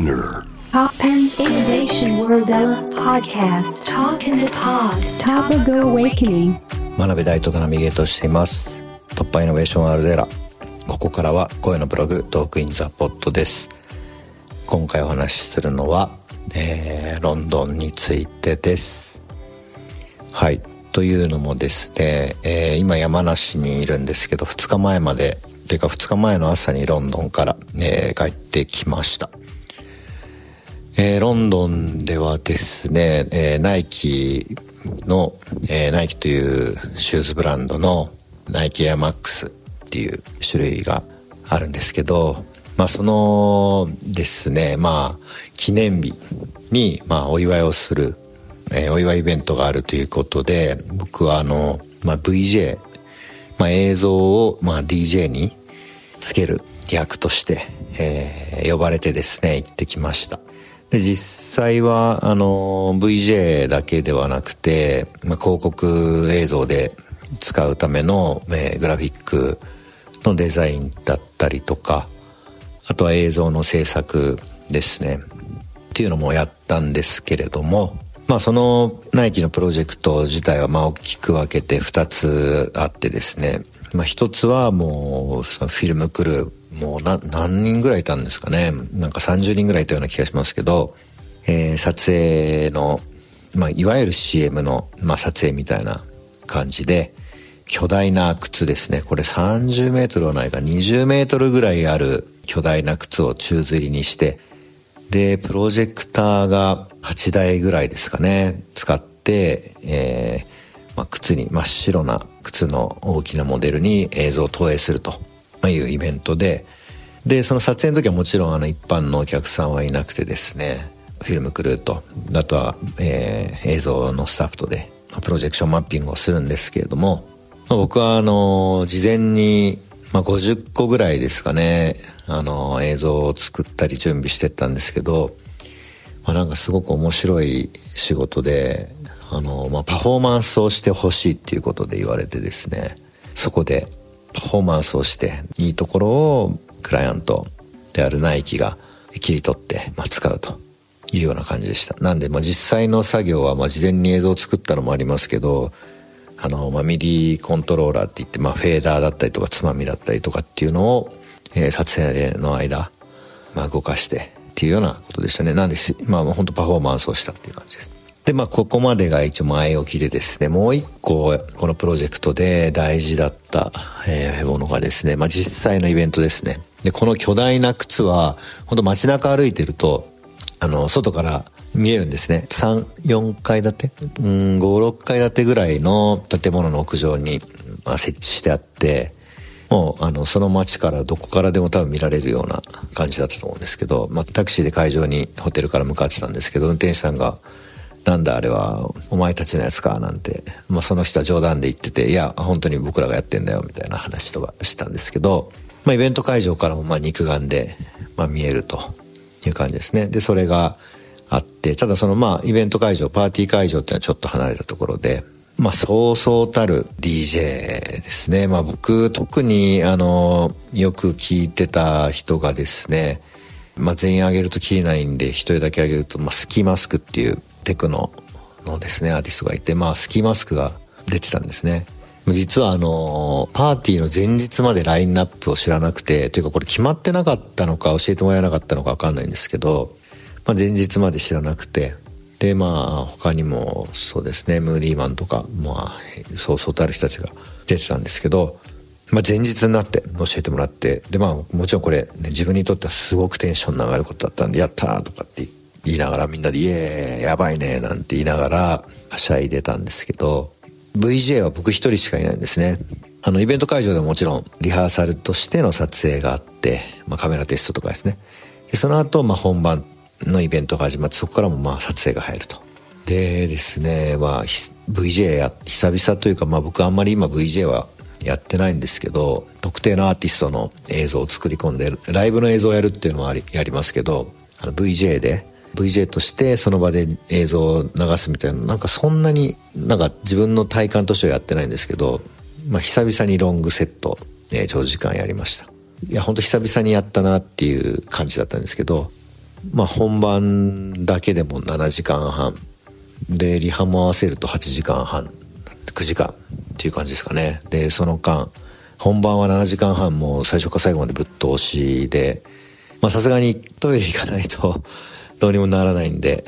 Spinner. Pop and Innovation World Podcast. Talk in the Pod. Topago Awakening. 真鍋大斗がナビゲートしています。突破イノベーションアルデラここからは声のブログトークインザポットです。今回お話しするのは、えーロンドンについてです。はい。というのもですね、えー今山梨にいるんですけど2日前までていうか2日前の朝にロンドンから、えー帰ってきましたえーロンドンではですね、えーナイキの、えーナイキというシューズブランドのナイキエアマックスっていう種類があるんですけど、まあそのですね、まあ記念日に、まあお祝いをする、えーお祝いイベントがあるということで、僕はあの、まあ VJ、まあ映像を、まあ DJ につける役として、えー呼ばれてですね、行ってきました。で、実際は、あの、VJ だけではなくて、まあ、広告映像で使うための、えーグラフィックのデザインだったりとか、あとは映像の制作ですね。っていうのもやったんですけれども、まあそのナイキのプロジェクト自体はまあ大きく分けて2つあってですね。まあ一つはもうそのフィルムクルー、もう何人ぐらいいたんですかね。なんか30人ぐらいいたような気がしますけど、えー撮影の、まあいわゆる CM の、まあ撮影みたいな感じで、巨大な靴ですね。これ30メートルはないか20メートルぐらいある巨大な靴を宙吊りにして、で、プロジェクターが8台ぐらいですかね、使って、えーまあ、靴に、真っ白な靴の大きなモデルに映像を投影するというイベントで、で、その撮影の時はもちろんあの一般のお客さんはいなくてですね、フィルムクルーと、あとは、えー映像のスタッフとで、プロジェクションマッピングをするんですけれども、まあ僕はあの、事前に、まあ、50個ぐらいですかね、あの、映像を作ったり準備してったんですけど、まあ、なんかすごく面白い仕事で、あの、まあ、パフォーマンスをしてほしいっていうことで言われてですね、そこでパフォーマンスをして、いいところをクライアントであるナイキが切り取って、まあ、使うというような感じでした。なんで、まあ、実際の作業は、まあ、事前に映像を作ったのもありますけど、あの、まあ、ミディコントローラーって言って、まあ、フェーダーだったりとか、つまみだったりとかっていうのを、えー撮影の間、まあ、動かしてっていうようなことでしたね。なんで、まあ、本当パフォーマンスをしたっていう感じです。で、まあ、ここまでが一応前置きでですね、もう一個、このプロジェクトで大事だった、えーものがですね、まあ、実際のイベントですね。で、この巨大な靴は、本当街中歩いてると、あの、外から見えるんですね。3、4階建て？うん、5、6階建てぐらいの建物の屋上に、まあ、設置してあって、もう、あの、その街からどこからでも多分見られるような感じだったと思うんですけど、まあ、タクシーで会場にホテルから向かってたんですけど、運転手さんが、なんだあれは、お前たちのやつか、なんて、まあ、その人は冗談で言ってて、いや、本当に僕らがやってんだよ、みたいな話とかしたんですけど、まあ、イベント会場からも、まあ、肉眼で、まあ、見えるという感じですね。で、それがあって、ただその、まあ、イベント会場、パーティー会場っていうのはちょっと離れたところで、まあ、そうそうたる DJ ですね。まあ、僕、特に、あの、よく聞いてた人がですね、まあ、全員あげるときりないんで、一人だけあげると、まあ、スキーマスクっていうテクノのですね、アーティストがいて、まあ、スキーマスクが出てたんですね。実はあの、パーティーの前日までラインナップを知らなくて、というかこれ決まってなかったのか教えてもらえなかったのかわかんないんですけど、まあ、前日まで知らなくて、で、まあ、他にも、そうですね、ムーディーマンとか、まあ、そうそうたる人たちが出てたんですけど、まあ、前日になって教えてもらって、で、まあ、もちろんこれ、ね、自分にとってはすごくテンションの上がることだったんで、やったーとかって言って言いながらみんなで、イエーイやばいねなんて言いながら、はしゃいでたんですけど、VJ は僕一人しかいないんですね。あの、イベント会場でももちろん、リハーサルとしての撮影があって、まあ、カメラテストとかですね。でその後、まあ、本番のイベントが始まって、そこからもまあ、撮影が入ると。でですね、まあ、VJ や、久々というか、まあ僕あんまり今 VJ はやってないんですけど、特定のアーティストの映像を作り込んで、ライブの映像をやるっていうのはありやりますけど、VJ で、VJ としてその場で映像を流すみたいな、なんかそんなに、なんか自分の体感としてはやってないんですけど、まあ久々にロングセット、えー長時間やりました。いや、ほんと久々にやったなっていう感じだったんですけど、まあ本番だけでも7時間半。で、リハも合わせると8時間半、9時間っていう感じですかね。で、その間、本番は7時間半もう最初から最後までぶっ通しで、さすがにトイレ行かないとどうにもならないんで、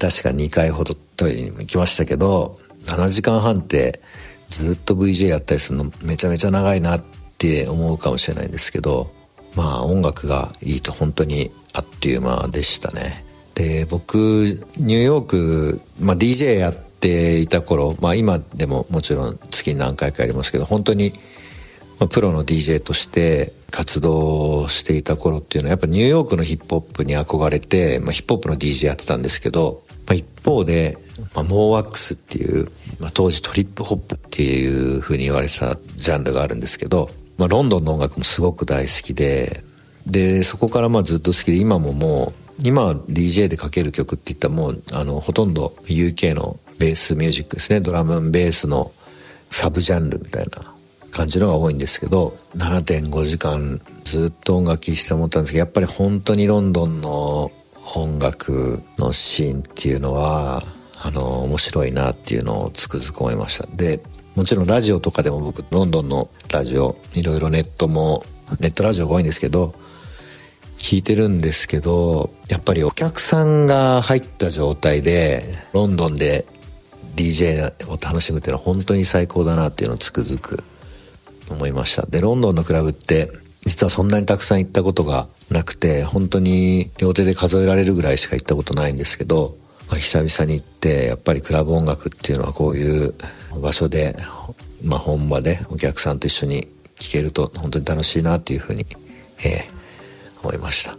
確か2回ほどトイレにも行きましたけど、7時間半ってずっと VJ やったりするのめちゃめちゃ長いなって思うかもしれないんですけど、まあ音楽がいいと本当にあっという間でしたね。で、僕、ニューヨーク、まあ DJ やっていた頃、まあ今でももちろん月に何回かやりますけど、本当にまあ、プロの DJ として活動していた頃っていうのはやっぱニューヨークのヒップホップに憧れて、まあ、ヒップホップの DJ やってたんですけど、まあ、一方で、まあ、モーワックスっていう、まあ、当時トリップホップっていう風に言われてたジャンルがあるんですけど、まあ、ロンドンの音楽もすごく大好きで、で、そこからまあずっと好きで、今ももう、今 DJ でかける曲って言ったらもう、あの、ほとんど UK のベースミュージックですね。ドラムンベースのサブジャンルみたいな感じのが多いんですけど、7.5時間ずっと音楽聴いて思ったんですけど、やっぱり本当にロンドンの音楽のシーンっていうのは、あの、面白いなっていうのをつくづく思いました。で、もちろんラジオとかでも僕、ロンドンのラジオ、いろいろネットも、ネットラジオが多いんですけど、聞いてるんですけど、やっぱりお客さんが入った状態で、ロンドンで DJ を楽しむっていうのは本当に最高だなっていうのをつくづく思いました。で、ロンドンのクラブって、実はそんなにたくさん行ったことがなくて、本当に両手で数えられるぐらいしか行ったことないんですけど、まあ、久々に行って、やっぱりクラブ音楽っていうのはこういう場所で、まあ本場でお客さんと一緒に聴けると本当に楽しいなっていうふうに、えー、思いました。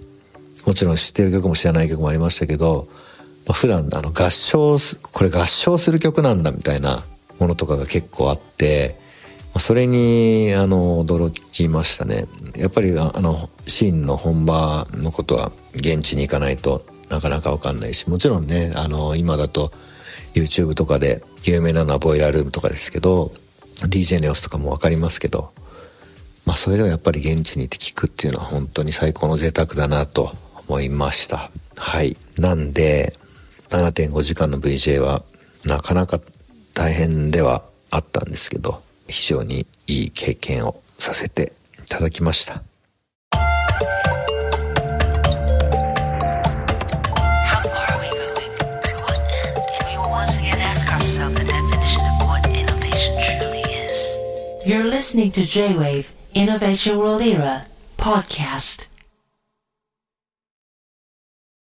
もちろん知ってる曲も知らない曲もありましたけど、まあ、普段あの合唱これ合唱する曲なんだみたいなものとかが結構あって、それに、あの、驚きましたね。やっぱり、あの、シーンの本場のことは現地に行かないとなかなかわかんないし、もちろんね、あの、今だと YouTube とかで有名なのはボイラールームとかですけど、DJ の様子とかもわかりますけど、まあそれではやっぱり現地に行って聞くっていうのは本当に最高の贅沢だなと思いました。はい。なんで、7.5時間の VJ はなかなか大変ではあったんですけど、非常にいい経験をさせていただきました。You're listening to J-Wave Innovation World Era podcast.